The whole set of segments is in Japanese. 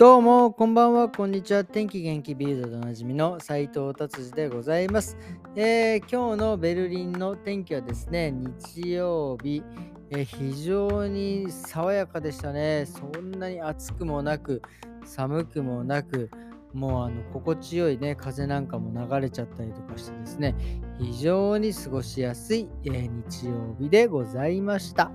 どうも、こんばんは、こんにちは。天気元気ビルドでおなじみの斉藤達治でございます、えー、今日のベルリンの天気はですね、日曜日、えー、非常に爽やかでしたね。そんなに暑くもなく、寒くもなく、もうあの心地よいね、風なんかも流れちゃったりとかしてですね、非常に過ごしやすい、えー、日曜日でございました。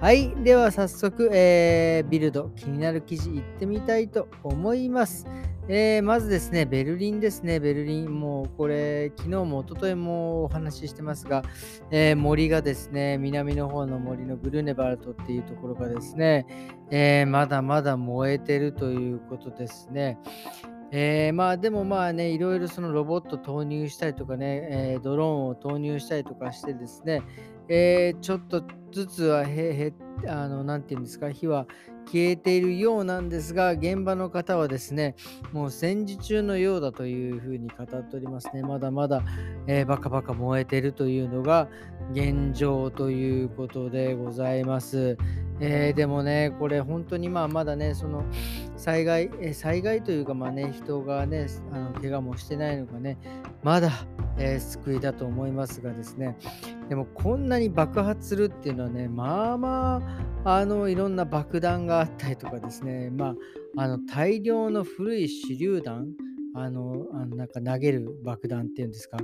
はい。では早速、えー、ビルド、気になる記事いってみたいと思います。えー、まずですね、ベルリンですね、ベルリン。もうこれ、昨日も一昨日もお話ししてますが、えー、森がですね、南の方の森のグルネバルトっていうところがですね、えまだまだ燃えてるということですね。えー、まあでもまあね、いろいろそのロボット投入したりとかね、えー、ドローンを投入したりとかしてですね、えー、ちょっとずつはへへあのなていうんですか火は消えているようなんですが現場の方はですねもう戦時中のようだというふうに語っておりますね。まだまだ、えー、バカバカ燃えてるというのが現状ということでございます、えー、でもねこれ本当にまあまだねその災害、え災害というかまあね人がねあの怪我もしてないのかねまだえー、救いだと思いますがですね。でもこんなに爆発するっていうのはねまあまああのいろんな爆弾があったりとかですね。まああの大量の古い手榴弾あのあのなんか投げる爆弾っていうんですか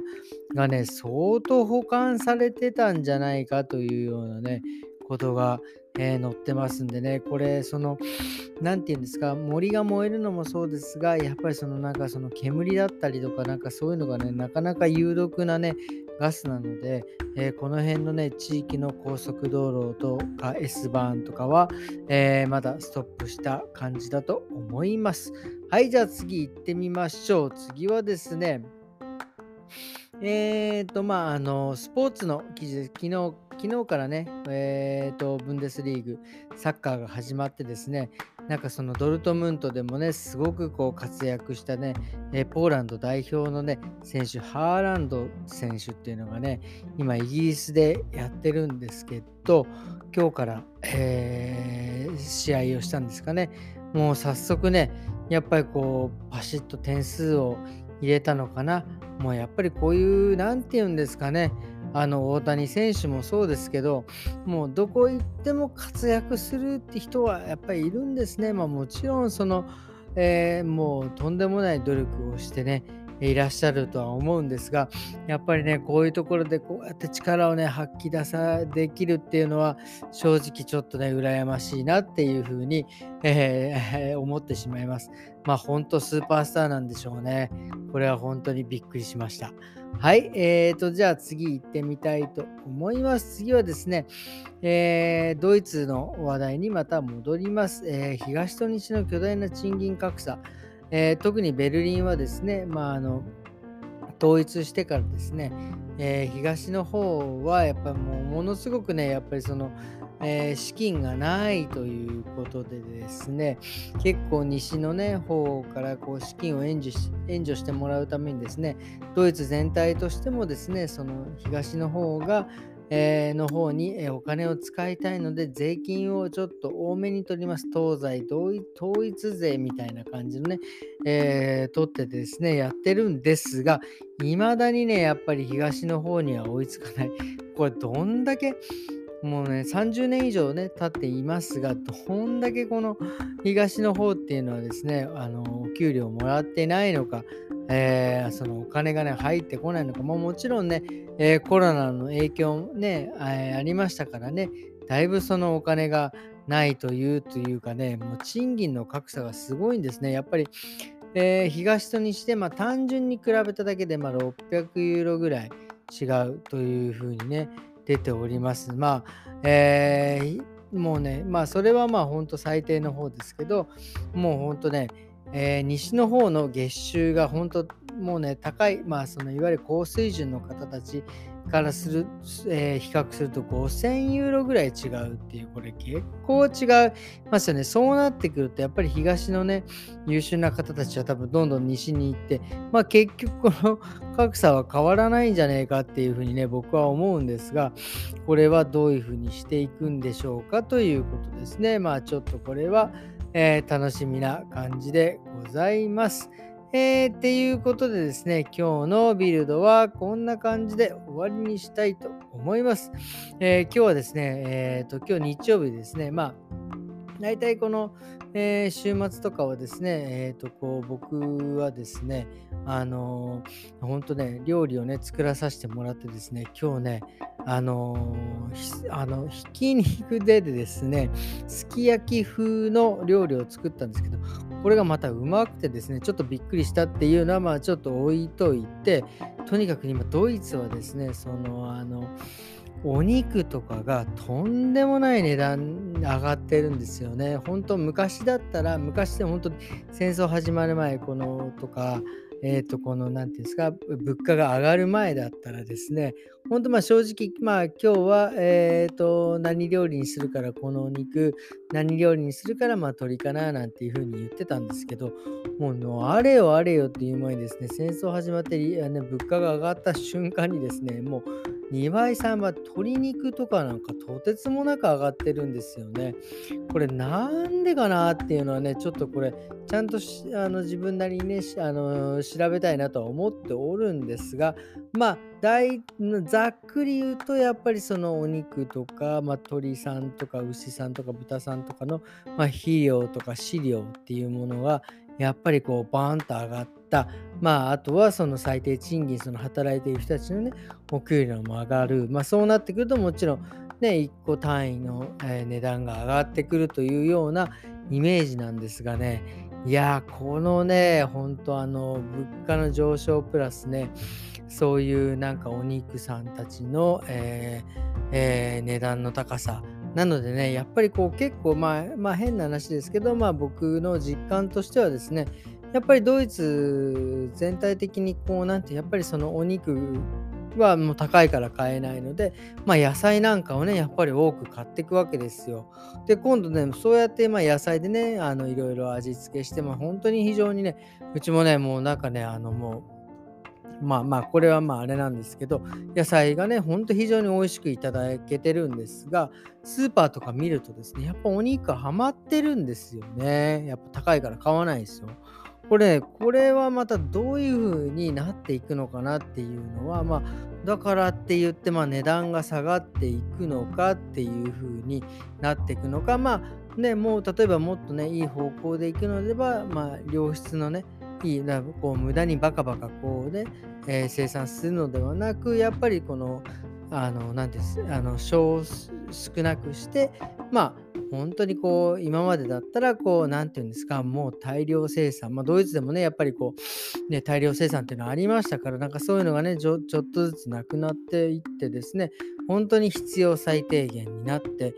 がね相当保管されてたんじゃないかというようなねことがえー、載ってますんでね、これ、その、何て言うんですか、森が燃えるのもそうですが、やっぱりそのなんかその煙だったりとか、なんかそういうのがね、なかなか有毒なね、ガスなので、えー、この辺のね、地域の高速道路とか S バーンとかは、えー、まだストップした感じだと思います。はい、じゃあ次行ってみましょう。次はですね、えっ、ー、と、まあ、あの、スポーツの記事です。昨日、昨日からね、え、ー、と、ブンデスリーグ、サッカーが始まってですね、なんかそのドルトムントでもね、すごくこう活躍したね、え、ポーランド代表のね、選手、ハーランド選手っていうのがね、今イギリスでやってるんですけど、今日から、えー、試合をしたんですかね。もう早速ね、やっぱりこう、パシッと点数を入れたのかな。もうやっぱりこういう、なんて言うんですかね、あの大谷選手もそうですけど、もうどこ行っても活躍するって人はやっぱりいるんですね。まあ、もちろんその、えー、もうとんでもない努力をしてね、いらっしゃるとは思うんですが、やっぱりね、こういうところでこうやって力をね、発揮出さできるっていうのは、正直ちょっとね、羨ましいなっていうふうに、えー、思ってしまいます。まあ、本当スーパースターなんでしょうね。これは本当にびっくりしました。はい、えーと、じゃあ次行ってみたいと思います。次はですね、えー、ドイツの話題にまた戻ります。えー、東と西の巨大な賃金格差。えー、特にベルリンはですね、まあ、あの統一してからですね、えー、東の方はやっぱりもうものすごくね、やっぱりその、えー、資金がないということでですね、結構西のね、方からこう資金を援助し援助してもらうためにですね、ドイツ全体としてもですね、その東の方が、えー、の方に、えお金を使いたいので、税金をちょっと多めに取ります。東西統一税みたいな感じのね、えー、取ってですね、やってるんですが、いまだにね、やっぱり東の方には追いつかない。これ、どんだけ、もうね、30年以上ね、経っていますが、どんだけこの東の方っていうのはですね、あの、お給料もらってないのか、えー、そのお金がね、入ってこないのか、ま、もちろんね、えー、コロナの影響ね、えー、ありましたからね、だいぶそのお金がないというというかね、もう賃金の格差がすごいんですね。やっぱり、え、東と西で、まあ、単純に比べただけで、まあ、600ユーロぐらい違うというふうにね、出ております。まあ、え、もうね、まあ、それはまあ、本当最低の方ですけど、もう本当ね、えー、西の方の月収が本当もうね高い、まあ、そのいわゆる高水準の方たちからする、えー、比較すると5000ユーロぐらい違うっていう、これ結構違いますよね。そうなってくると、やっぱり東のね、優秀な方たちは多分どんどん西に行って、まあ結局この格差は変わらないんじゃねえかっていうふうにね、僕は思うんですが、これはどういうふうにしていくんでしょうかということですね。まあちょっとこれは、えー、楽しみな感じでございます。えー、っていうことでですね、今日のビルドはこんな感じで終わりにしたいと思います。えー、今日はですね、えっ、ー、と、今日日曜日ですね、まあ、大体この、えー、週末とかはですね、え、ー、と、こう、僕はですね、あのー、本当ね、料理をね、作らさせてもらってですね、今日ね、あのー、あの、ひき肉でですね、すき焼き風の料理を作ったんですけど、これがまたうまくてですね、ちょっとびっくりしたっていうのは、まあ、ちょっと置いといて、とにかく今、ドイツはですね、その、あの、お肉とかがとんでもない値段上がってるんですよね。本当昔だったら昔で本当戦争始まる前このとかえっ、ー、と、この、なんていうんですか、物価が上がる前だったらですね、本当まあ正直、まあ今日は、えっ、と、何料理にするからこのお肉、何料理にするからまあ鶏かななんていうふうに言ってたんですけど、もうあれよあれよっていう前にですね、戦争始まって、ね、物価が上がった瞬間にですね、もう2倍、3倍、鶏肉とかなんかとてつもなく上がってるんですよね。これなんでかなっていうのはね、ちょっとこれ、ちゃんとあの自分なりにね、あの調べたいなとは思っておるんですが、まあ、大ざっくり言うと、やっぱりそのお肉とか、まあ、鳥さんとか牛さんとか豚さんとかの、まあ、肥料とか飼料っていうものが、やっぱりこうバーンと上がった。まあ、あとはその最低賃金、その働いている人たちのね、お給料も上がる。まあ、そうなってくると、もちろん、ね、1個単位の、値段が上がってくるというようなイメージなんですがね、いやこのね、ほんとあの、物価の上昇プラスね、そういうなんかお肉さんたちの、えーえー、値段の高さ。なのでね、やっぱりこう結構まあ、まあ変な話ですけど、まあ僕の実感としてはですね、やっぱりドイツ全体的にこうなんてやっぱりそのお肉はもう高いから買えないので、まあ、野菜なんかをね、やっぱり多く買っていくわけですよ。で、今度ね、そうやってまあ野菜でね、あのいろいろ味付けして、まあ、本当に非常にね、うちもね、もうなんかね、あのもう、まあまあ、これはまああれなんですけど、野菜がね、ほんと非常に美味しくいただけてるんですが、スーパーとか見るとですね、やっぱお肉はまってるんですよね。やっぱ高いから買わないですよ。これ、これはまたどういう風になっていくのかなっていうのは、まあ、だからって言って、まあ、値段が下がっていくのかっていう風になっていくのか、まあ、ね、もう例えばもっとね、いい方向でいくのであれば、まあ、良質のね、いいなこう無駄にバカバカこうね、えー、生産するのではなく、やっぱりこの、あの、なんですあの少少なくして、まあ、本当にこう、今までだったら、こう、何て言うんですか、もう大量生産、まあ、ドイツでもね、やっぱりこう、ね、大量生産っていうのはありましたから、なんかそういうのがね、ちょちょっとずつなくなっていってですね、本当に必要最低限になって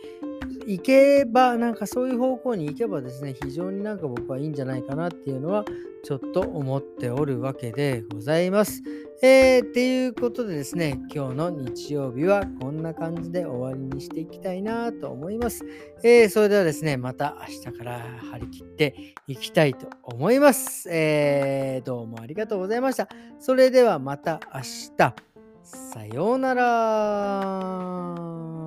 いけば、なんかそういう方向に行けばですね、非常になんか僕はいいんじゃないかなっていうのは、ちょっと思っておるわけでございます。えー、っていうことでですね、今日の日曜日はこんな感じで終わりにしていきたいなと思います。えー、それではですね、また明日から張り切っていきたいと思います。えー、どうもありがとうございました。それではまた明日。さようなら。